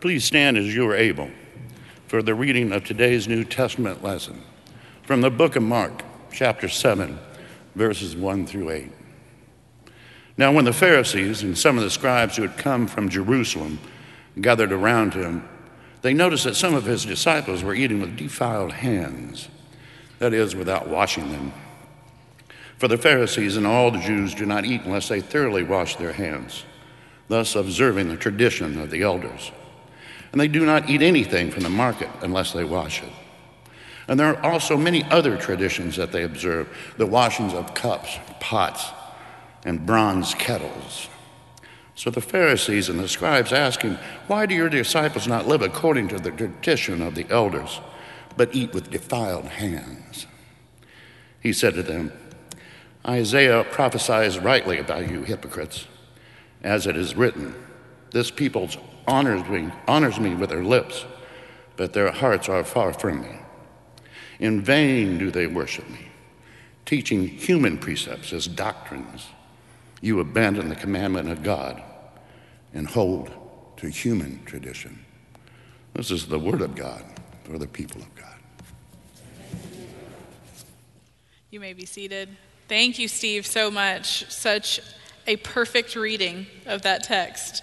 Please stand as you are able for the reading of today's New Testament lesson from the book of Mark, chapter 7, verses 1 through 8. Now, when the Pharisees and some of the scribes who had come from Jerusalem gathered around him, they noticed that some of his disciples were eating with defiled hands, that is, without washing them. For the Pharisees and all the Jews do not eat unless they thoroughly wash their hands, thus observing the tradition of the elders. And they do not eat anything from the market unless they wash it. And there are also many other traditions that they observe the washings of cups, pots, and bronze kettles. So the Pharisees and the scribes asked him, Why do your disciples not live according to the tradition of the elders, but eat with defiled hands? He said to them, Isaiah prophesies rightly about you hypocrites, as it is written, This people honors me, honors me with their lips, but their hearts are far from me. In vain do they worship me, teaching human precepts as doctrines. You abandon the commandment of God and hold to human tradition. This is the word of God for the people of God. You may be seated. Thank you, Steve, so much. Such a perfect reading of that text.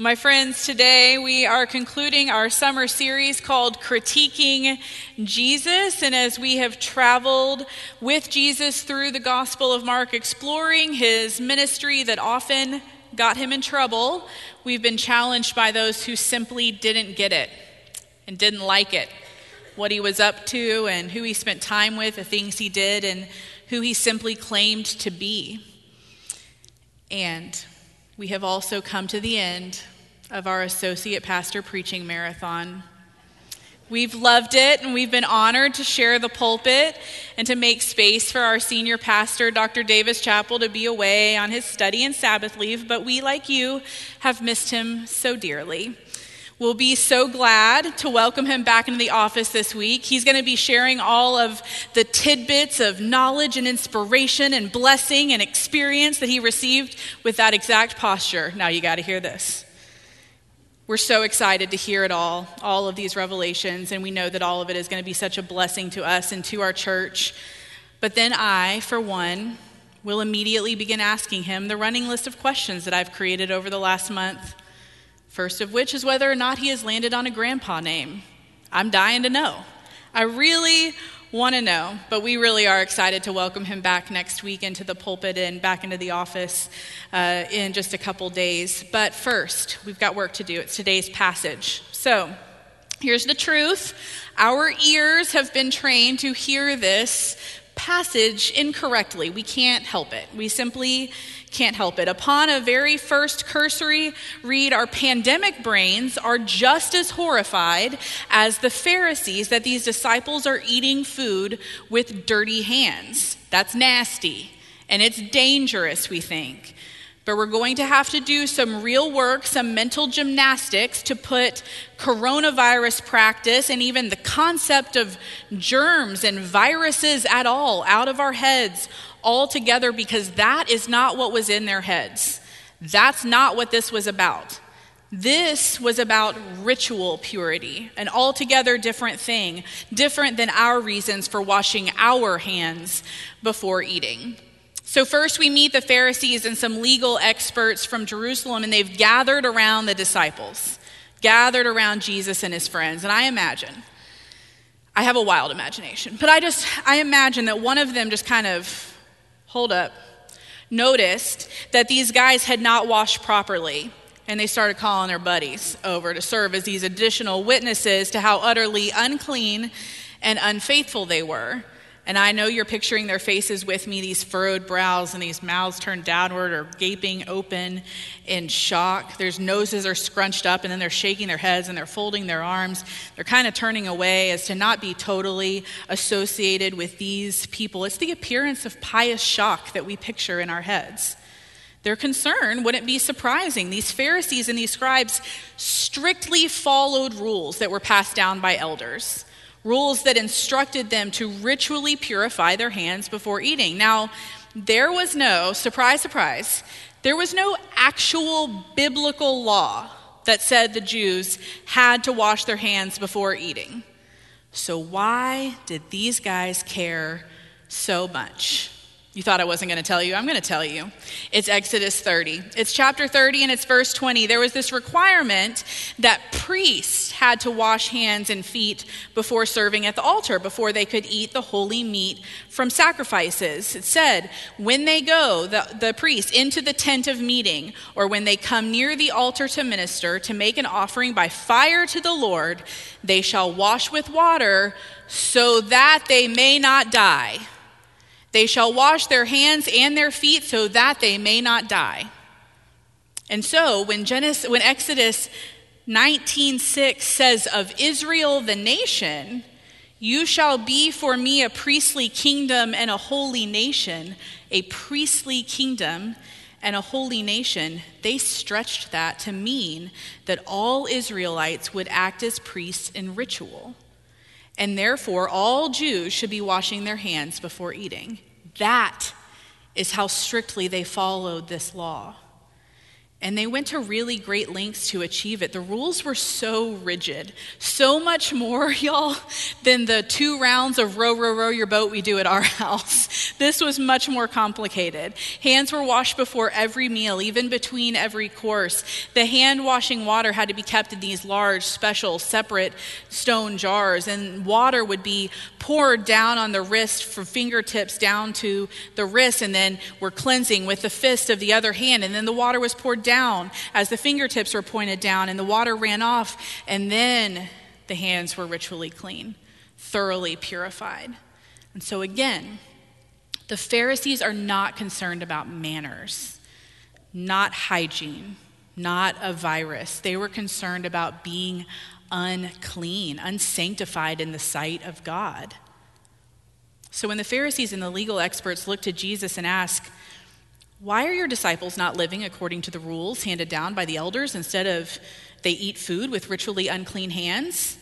My friends, today we are concluding our summer series called Critiquing Jesus. And as we have traveled with Jesus through the Gospel of Mark, exploring his ministry that often got him in trouble, we've been challenged by those who simply didn't get it and didn't like it, what he was up to and who he spent time with, the things he did, and who he simply claimed to be. And we have also come to the end of our associate pastor preaching marathon. We've loved it and we've been honored to share the pulpit and to make space for our senior pastor, Dr. Davis Chapel, to be away on his study and Sabbath leave, but we, like you, have missed him so dearly. We'll be so glad to welcome him back into the office this week. He's going to be sharing all of the tidbits of knowledge and inspiration and blessing and experience that he received with that exact posture. Now, you got to hear this. We're so excited to hear it all, all of these revelations, and we know that all of it is going to be such a blessing to us and to our church. But then I, for one, will immediately begin asking him the running list of questions that I've created over the last month. First of which is whether or not he has landed on a grandpa name. I'm dying to know. I really want to know, but we really are excited to welcome him back next week into the pulpit and back into the office uh, in just a couple days. But first, we've got work to do. It's today's passage. So, here's the truth our ears have been trained to hear this passage incorrectly. We can't help it. We simply can't help it. Upon a very first cursory read, our pandemic brains are just as horrified as the Pharisees that these disciples are eating food with dirty hands. That's nasty. And it's dangerous, we think. But we're going to have to do some real work, some mental gymnastics to put coronavirus practice and even the concept of germs and viruses at all out of our heads altogether because that is not what was in their heads. That's not what this was about. This was about ritual purity, an altogether different thing, different than our reasons for washing our hands before eating. So, first, we meet the Pharisees and some legal experts from Jerusalem, and they've gathered around the disciples, gathered around Jesus and his friends. And I imagine, I have a wild imagination, but I just, I imagine that one of them just kind of, hold up, noticed that these guys had not washed properly. And they started calling their buddies over to serve as these additional witnesses to how utterly unclean and unfaithful they were. And I know you're picturing their faces with me, these furrowed brows and these mouths turned downward or gaping open in shock. Their noses are scrunched up and then they're shaking their heads and they're folding their arms. They're kind of turning away as to not be totally associated with these people. It's the appearance of pious shock that we picture in our heads. Their concern wouldn't be surprising. These Pharisees and these scribes strictly followed rules that were passed down by elders rules that instructed them to ritually purify their hands before eating. Now, there was no, surprise, surprise, there was no actual biblical law that said the Jews had to wash their hands before eating. So, why did these guys care so much? You thought I wasn't going to tell you. I'm going to tell you. It's Exodus 30. It's chapter 30 and it's verse 20. There was this requirement that priests had to wash hands and feet before serving at the altar, before they could eat the holy meat from sacrifices. It said, when they go, the, the priest, into the tent of meeting, or when they come near the altar to minister, to make an offering by fire to the Lord, they shall wash with water so that they may not die. They shall wash their hands and their feet so that they may not die. And so when, Genesis, when Exodus 19:6 says of Israel the nation, you shall be for me a priestly kingdom and a holy nation, a priestly kingdom and a holy nation, they stretched that to mean that all Israelites would act as priests in ritual and therefore all Jews should be washing their hands before eating. That is how strictly they followed this law. And they went to really great lengths to achieve it. The rules were so rigid, so much more, y'all, than the two rounds of row, row, row your boat we do at our house. This was much more complicated. Hands were washed before every meal, even between every course. The hand washing water had to be kept in these large, special, separate stone jars, and water would be poured down on the wrist from fingertips down to the wrist, and then we're cleansing with the fist of the other hand, and then the water was poured down as the fingertips were pointed down and the water ran off, and then the hands were ritually clean, thoroughly purified. And so, again, the Pharisees are not concerned about manners, not hygiene, not a virus. They were concerned about being unclean, unsanctified in the sight of God. So when the Pharisees and the legal experts looked to Jesus and asked, why are your disciples not living according to the rules handed down by the elders instead of they eat food with ritually unclean hands?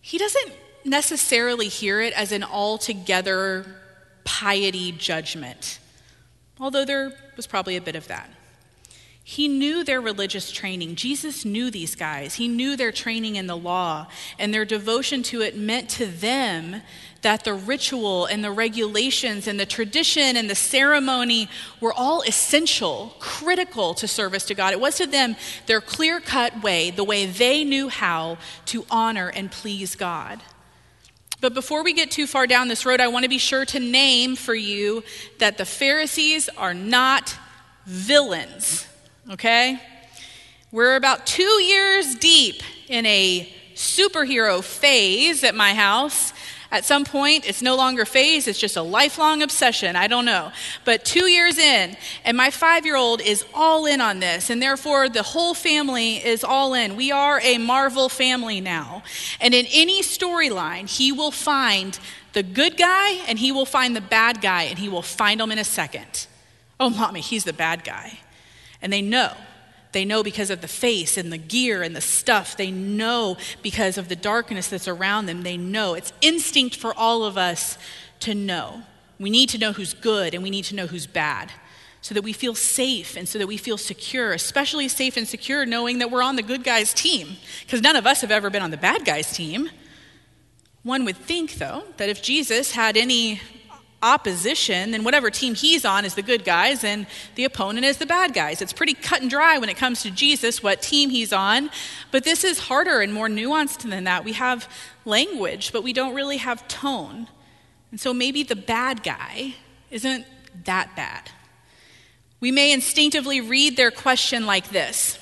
He doesn't necessarily hear it as an altogether piety judgment, although there was probably a bit of that. He knew their religious training. Jesus knew these guys. He knew their training in the law, and their devotion to it meant to them that the ritual and the regulations and the tradition and the ceremony were all essential, critical to service to God. It was to them their clear cut way, the way they knew how to honor and please God. But before we get too far down this road, I want to be sure to name for you that the Pharisees are not villains okay? We're about two years deep in a superhero phase at my house. At some point, it's no longer phase, it's just a lifelong obsession. I don't know. But two years in, and my five year old is all in on this, and therefore the whole family is all in. We are a Marvel family now. And in any storyline, he will find the good guy and he will find the bad guy, and he will find them in a second. Oh, mommy, he's the bad guy. And they know. They know because of the face and the gear and the stuff. They know because of the darkness that's around them. They know. It's instinct for all of us to know. We need to know who's good and we need to know who's bad so that we feel safe and so that we feel secure, especially safe and secure knowing that we're on the good guys' team, because none of us have ever been on the bad guys' team. One would think, though, that if Jesus had any opposition, then whatever team he's on is the good guys and the opponent is the bad guys. It's pretty cut and dry when it comes to Jesus, what team he's on. But this is harder and more nuanced than that. We have language, but we don't really have tone. And so maybe the bad guy isn't that bad. We may instinctively read their question like this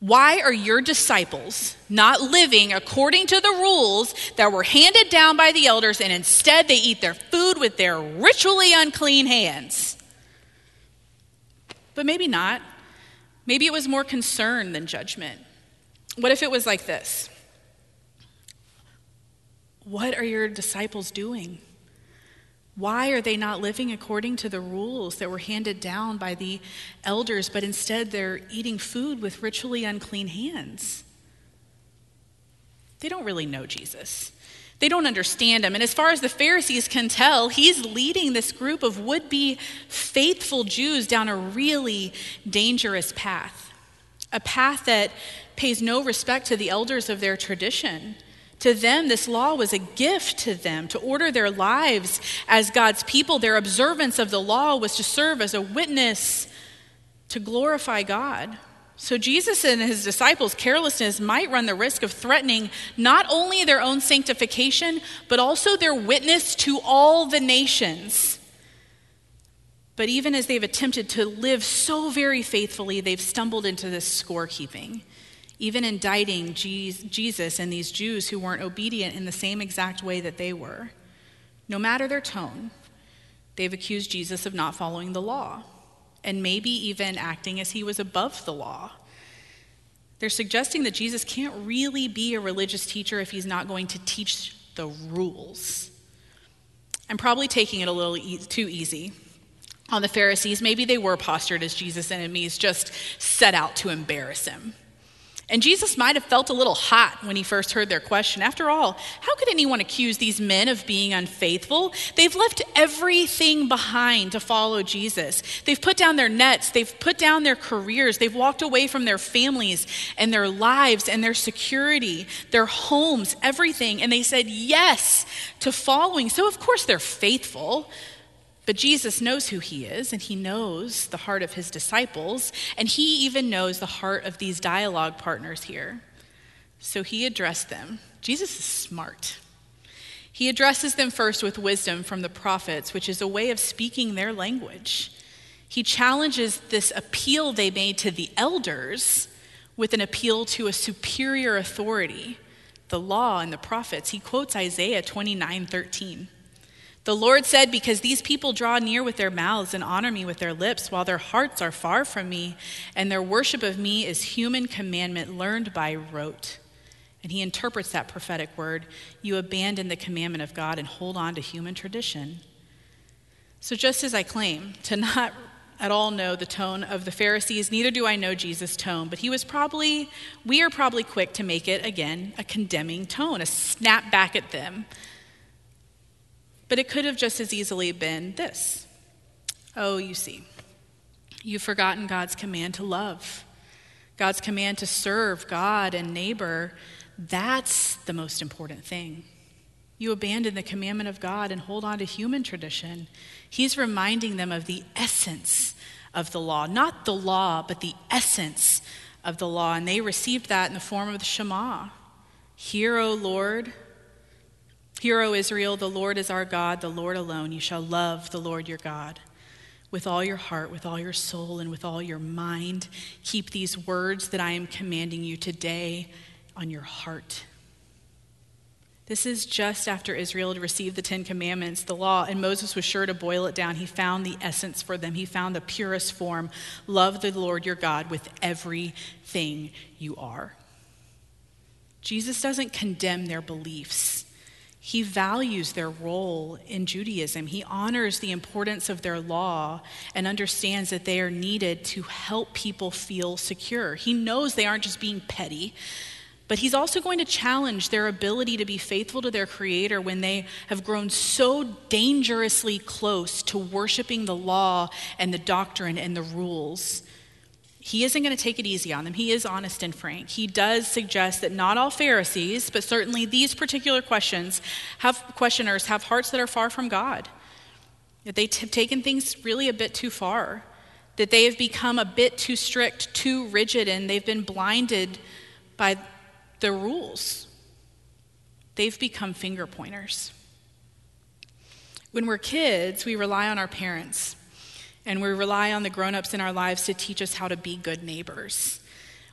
why are your disciples not living according to the rules that were handed down by the elders and instead they eat their food with their ritually unclean hands? But maybe not. Maybe it was more concern than judgment. What if it was like this? What are your disciples doing? Why are they not living according to the rules that were handed down by the elders, but instead they're eating food with ritually unclean hands? They don't really know Jesus. They don't understand him. And as far as the Pharisees can tell, he's leading this group of would be faithful Jews down a really dangerous path. a path that pays no respect to the elders of their tradition. To them, this law was a gift to them to order their lives as God's people. Their observance of the law was to serve as a witness to glorify God. So, Jesus and his disciples' carelessness might run the risk of threatening not only their own sanctification, but also their witness to all the nations. But even as they've attempted to live so very faithfully, they've stumbled into this scorekeeping even indicting Jesus and these Jews who weren't obedient in the same exact way that they were. No matter their tone, they've accused Jesus of not following the law and maybe even acting as he was above the law. They're suggesting that Jesus can't really be a religious teacher if he's not going to teach the rules. I'm probably taking it a little e- too easy on the Pharisees. Maybe they were postured as Jesus' enemies, just set out to embarrass him. And Jesus might have felt a little hot when he first heard their question. After all, how could anyone accuse these men of being unfaithful? They've left everything behind to follow Jesus. They've put down their nets, they've put down their careers, they've walked away from their families and their lives and their security, their homes, everything. And they said yes to following. So, of course, they're faithful. But Jesus knows who he is, and he knows the heart of his disciples, and he even knows the heart of these dialogue partners here. So he addressed them. Jesus is smart. He addresses them first with wisdom from the prophets, which is a way of speaking their language. He challenges this appeal they made to the elders with an appeal to a superior authority, the law and the prophets. He quotes Isaiah 29 13. The Lord said, Because these people draw near with their mouths and honor me with their lips, while their hearts are far from me, and their worship of me is human commandment learned by rote. And he interprets that prophetic word you abandon the commandment of God and hold on to human tradition. So, just as I claim to not at all know the tone of the Pharisees, neither do I know Jesus' tone, but he was probably, we are probably quick to make it, again, a condemning tone, a snap back at them but it could have just as easily been this Oh, you see, you've forgotten God's command to love, God's command to serve God and neighbor. That's the most important thing. You abandon the commandment of God and hold on to human tradition. He's reminding them of the essence of the law, not the law, but the essence of the law. And they received that in the form of the Shema Hear, O Lord, Hear, O Israel, the Lord is our God, the Lord alone. You shall love the Lord your God with all your heart, with all your soul, and with all your mind. Keep these words that I am commanding you today on your heart. This is just after Israel had received the Ten Commandments, the law, and Moses was sure to boil it down. He found the essence for them, he found the purest form. Love the Lord your God with everything you are. Jesus doesn't condemn their beliefs. He values their role in Judaism. He honors the importance of their law and understands that they are needed to help people feel secure. He knows they aren't just being petty, but he's also going to challenge their ability to be faithful to their Creator when they have grown so dangerously close to worshiping the law and the doctrine and the rules he isn't going to take it easy on them. He is honest and frank. He does suggest that not all Pharisees, but certainly these particular questions have questioners have hearts that are far from God. That they have taken things really a bit too far. That they have become a bit too strict, too rigid, and they've been blinded by the rules. They've become finger pointers. When we're kids, we rely on our parents and we rely on the grown ups in our lives to teach us how to be good neighbors.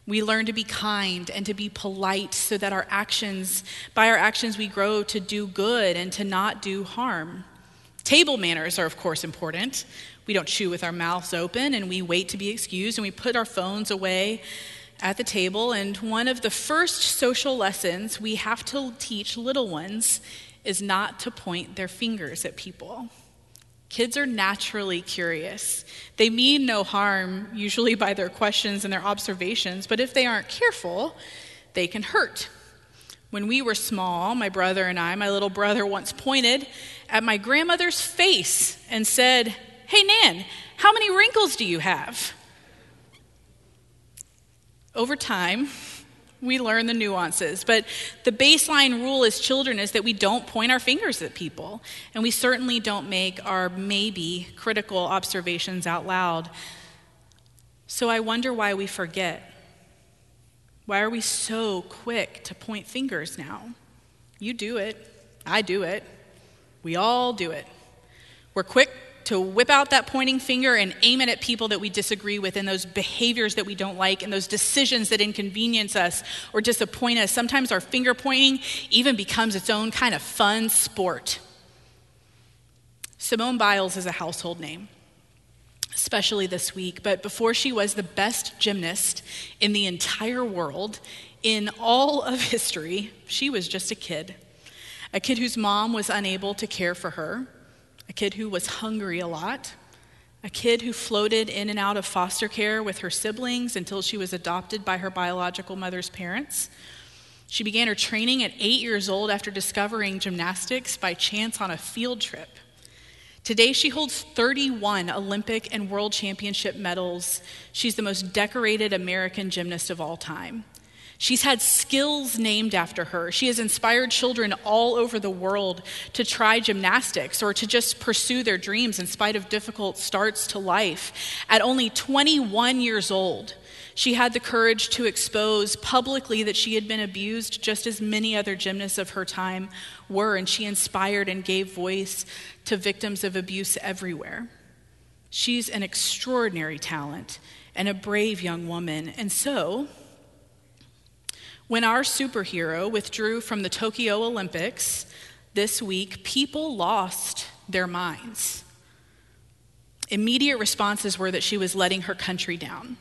We learn to be kind and to be polite so that our actions, by our actions, we grow to do good and to not do harm. Table manners are, of course, important. We don't chew with our mouths open and we wait to be excused and we put our phones away at the table. And one of the first social lessons we have to teach little ones is not to point their fingers at people. Kids are naturally curious. They mean no harm, usually by their questions and their observations, but if they aren't careful, they can hurt. When we were small, my brother and I, my little brother once pointed at my grandmother's face and said, Hey, Nan, how many wrinkles do you have? over time, we learn the nuances. But the baseline rule as children is that we don't point our fingers at people, and we certainly don't make our maybe critical observations out loud. So I wonder why we forget. Why are we so quick to point fingers now? You do it. I do it. We all do it. We're quick to whip out that pointing finger and aim it at people that we disagree with and those behaviors that we don't like and those decisions that inconvenience us or disappoint us. Sometimes our finger pointing even becomes its own kind of fun sport. Simone Biles is a household name, especially this week, but before she was the best gymnast in the entire world, in all of history, she was just a kid. A kid whose mom was unable to care for her, a kid who was hungry a lot, a kid who floated in and out of foster care with her siblings until she was adopted by her biological mother's parents. She began her training at eight years old after discovering gymnastics by chance on a field trip. Today, she holds 31 Olympic and World Championship medals. She's the most decorated American gymnast of all time. She's had skills named after her. She has inspired children all over the world to try gymnastics or to just pursue their dreams in spite of difficult starts to life. At only 21 years old, she had the courage to expose publicly that she had been abused just as many other gymnasts of her time were, and she inspired and gave voice to victims of abuse everywhere. She's an extraordinary talent and a brave young woman, and so when our superhero withdrew from the Tokyo Olympics this week, people lost their minds. Immediate responses were that she was letting her country down,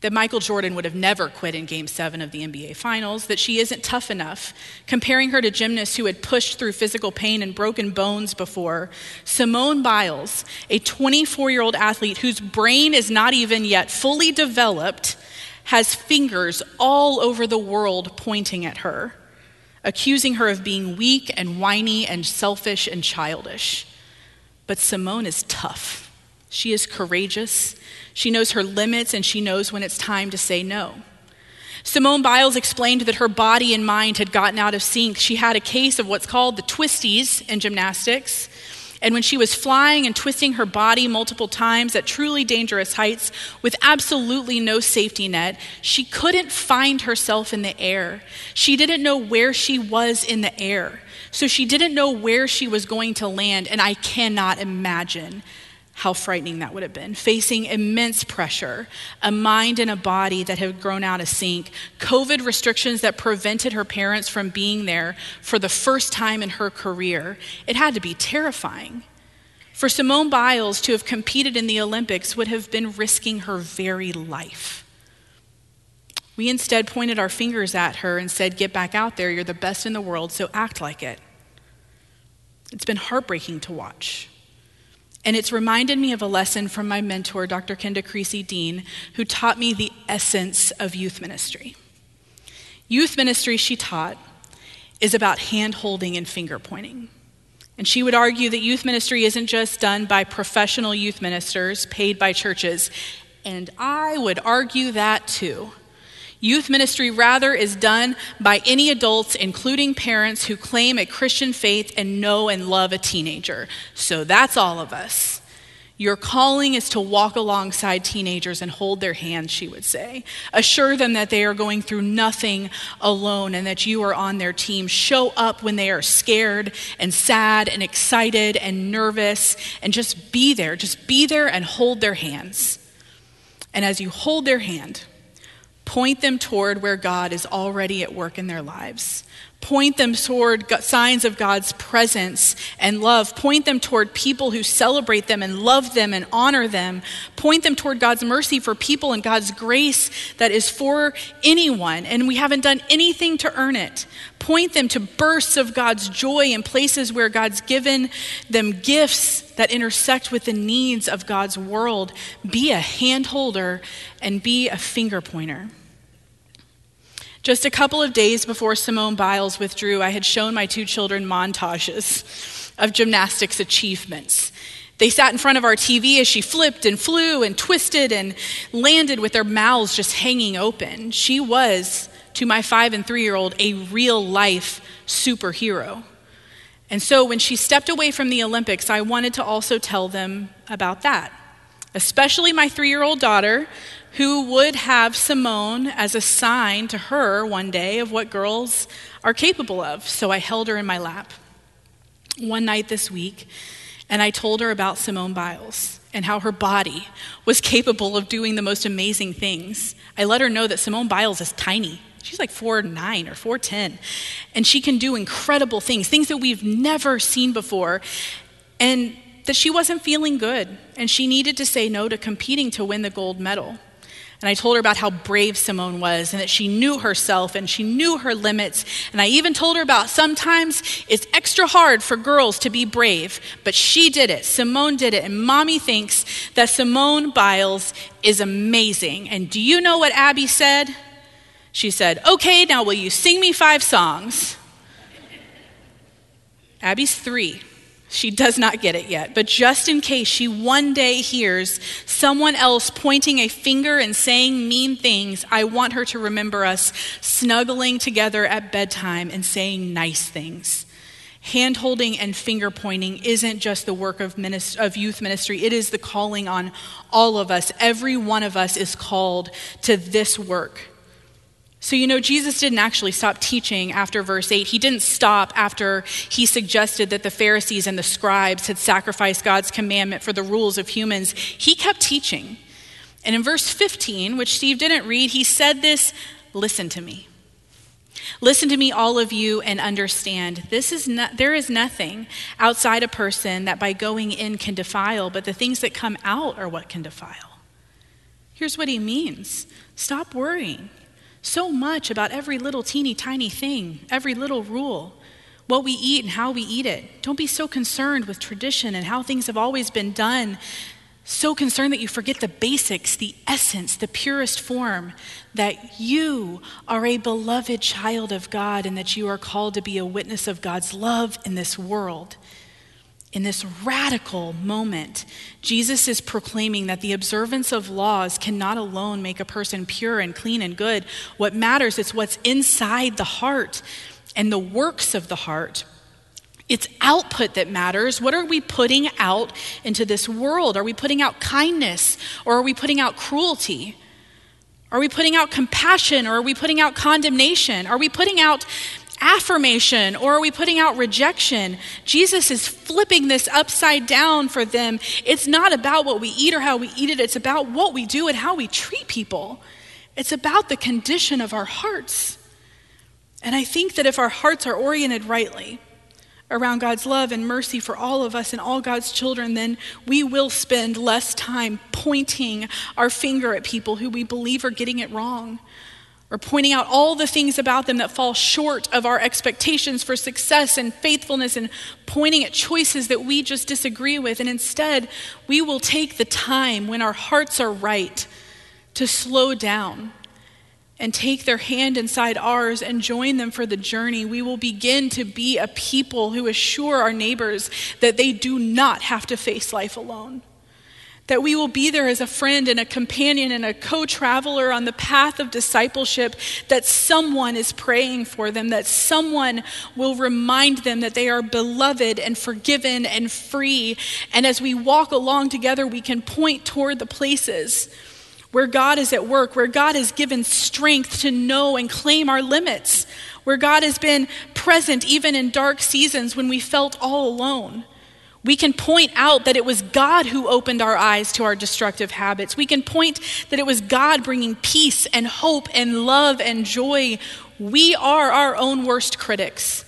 that Michael Jordan would have never quit in game seven of the NBA Finals, that she isn't tough enough, comparing her to gymnasts who had pushed through physical pain and broken bones before. Simone Biles, a 24 year old athlete whose brain is not even yet fully developed, has fingers all over the world pointing at her, accusing her of being weak and whiny and selfish and childish. But Simone is tough. She is courageous. She knows her limits and she knows when it's time to say no. Simone Biles explained that her body and mind had gotten out of sync. She had a case of what's called the twisties in gymnastics, and when she was flying and twisting her body multiple times at truly dangerous heights with absolutely no safety net, she couldn't find herself in the air. She didn't know where she was in the air. So she didn't know where she was going to land, and I cannot imagine how frightening that would have been. Facing immense pressure, a mind and a body that had grown out of sync, COVID restrictions that prevented her parents from being there for the first time in her career. It had to be terrifying. For Simone Biles to have competed in the Olympics would have been risking her very life. We instead pointed our fingers at her and said, Get back out there. You're the best in the world, so act like it. It's been heartbreaking to watch. And it's reminded me of a lesson from my mentor, Dr. Kenda Creasy Dean, who taught me the essence of youth ministry. Youth ministry, she taught, is about hand holding and finger pointing. And she would argue that youth ministry isn't just done by professional youth ministers paid by churches. And I would argue that too. Youth ministry, rather, is done by any adults, including parents, who claim a Christian faith and know and love a teenager. So that's all of us. Your calling is to walk alongside teenagers and hold their hands, she would say. Assure them that they are going through nothing alone and that you are on their team. Show up when they are scared and sad and excited and nervous and just be there. Just be there and hold their hands. And as you hold their hand, Point them toward where God is already at work in their lives. Point them toward signs of God's presence and love. Point them toward people who celebrate them and love them and honor them. Point them toward God's mercy for people and God's grace that is for anyone, and we haven't done anything to earn it. Point them to bursts of God's joy in places where God's given them gifts that intersect with the needs of God's world. Be a handholder and be a finger pointer. Just a couple of days before Simone Biles withdrew, I had shown my two children montages of gymnastics achievements. They sat in front of our TV as she flipped and flew and twisted and landed with their mouths just hanging open. She was, to my five and three year old, a real life superhero. And so when she stepped away from the Olympics, I wanted to also tell them about that, especially my three year old daughter, who would have Simone as a sign to her one day of what girls are capable of. So I held her in my lap one night this week, and I told her about Simone Biles and how her body was capable of doing the most amazing things. I let her know that Simone Biles is tiny. She's like 4'9 or 4'10. And she can do incredible things, things that we've never seen before. And that she wasn't feeling good. And she needed to say no to competing to win the gold medal. And I told her about how brave Simone was and that she knew herself and she knew her limits. And I even told her about sometimes it's extra hard for girls to be brave, but she did it. Simone did it. And mommy thinks that Simone Biles is amazing. And do you know what Abby said? She said, Okay, now will you sing me five songs? Abby's three. She does not get it yet, but just in case she one day hears someone else pointing a finger and saying mean things, I want her to remember us snuggling together at bedtime and saying nice things. Hand holding and finger pointing isn't just the work of, minist- of youth ministry, it is the calling on all of us. Every one of us is called to this work. So, you know, Jesus didn't actually stop teaching after verse 8. He didn't stop after he suggested that the Pharisees and the scribes had sacrificed God's commandment for the rules of humans. He kept teaching. And in verse 15, which Steve didn't read, he said this Listen to me. Listen to me, all of you, and understand. This is not, there is nothing outside a person that by going in can defile, but the things that come out are what can defile. Here's what he means stop worrying so much about every little teeny tiny thing, every little rule, what we eat and how we eat it. Don't be so concerned with tradition and how things have always been done, so concerned that you forget the basics, the essence, the purest form that you are a beloved child of God and that you are called to be a witness of God's love in this world. In this radical moment, Jesus is proclaiming that the observance of laws cannot alone make a person pure and clean and good. What matters is what's inside the heart and the works of the heart. It's output that matters. What are we putting out into this world? Are we putting out kindness or are we putting out cruelty? Are we putting out compassion or are we putting out condemnation? Are we putting out affirmation or are we putting out rejection? Jesus is flipping this upside down for them. It's not about what we eat or how we eat it, it's about what we do and how we treat people. It's about the condition of our hearts. And I think that if our hearts are oriented rightly, around God's love and mercy for all of us and all God's children, then we will spend less time pointing our finger at people who we believe are getting it wrong or pointing out all the things about them that fall short of our expectations for success and faithfulness and pointing at choices that we just disagree with. And instead, we will take the time when our hearts are right to slow down and take their hand inside ours and join them for the journey. We will begin to be a people who assure our neighbors that they do not have to face life alone that we will be there as a friend and a companion and a co traveler on the path of discipleship, that someone is praying for them, that someone will remind them that they are beloved and forgiven and free. And as we walk along together, we can point toward the places where God is at work, where God has given strength to know and claim our limits, where God has been present even in dark seasons when we felt all alone. We can point out that it was God who opened our eyes to our destructive habits. We can point that it was God bringing peace and hope and love and joy. We are our own worst critics.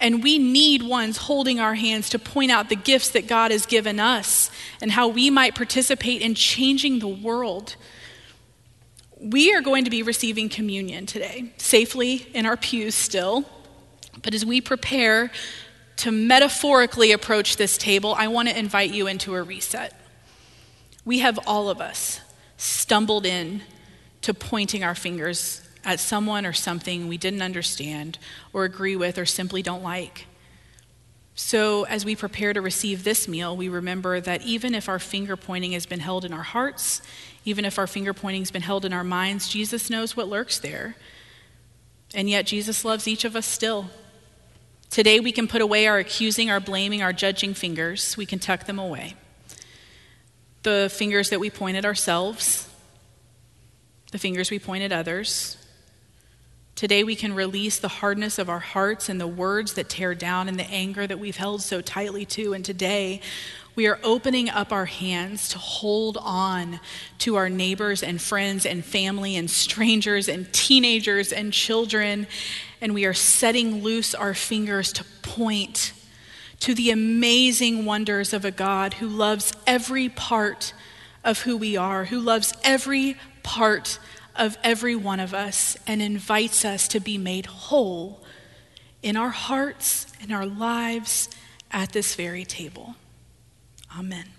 And we need ones holding our hands to point out the gifts that God has given us and how we might participate in changing the world. We are going to be receiving communion today, safely in our pews still. But as we prepare to metaphorically approach this table, I want to invite you into a reset. We have all of us stumbled in to pointing our fingers at someone or something we didn't understand or agree with or simply don't like. So, as we prepare to receive this meal, we remember that even if our finger pointing has been held in our hearts, even if our finger pointing has been held in our minds, Jesus knows what lurks there. And yet, Jesus loves each of us still. Today, we can put away our accusing, our blaming, our judging fingers. We can tuck them away. The fingers that we point at ourselves, the fingers we point at others, Today, we can release the hardness of our hearts and the words that tear down and the anger that we've held so tightly to. And today, we are opening up our hands to hold on to our neighbors and friends and family and strangers and teenagers and children. And we are setting loose our fingers to point to the amazing wonders of a God who loves every part of who we are, who loves every part of every one of us and invites us to be made whole in our hearts, in our lives, at this very table. Amen.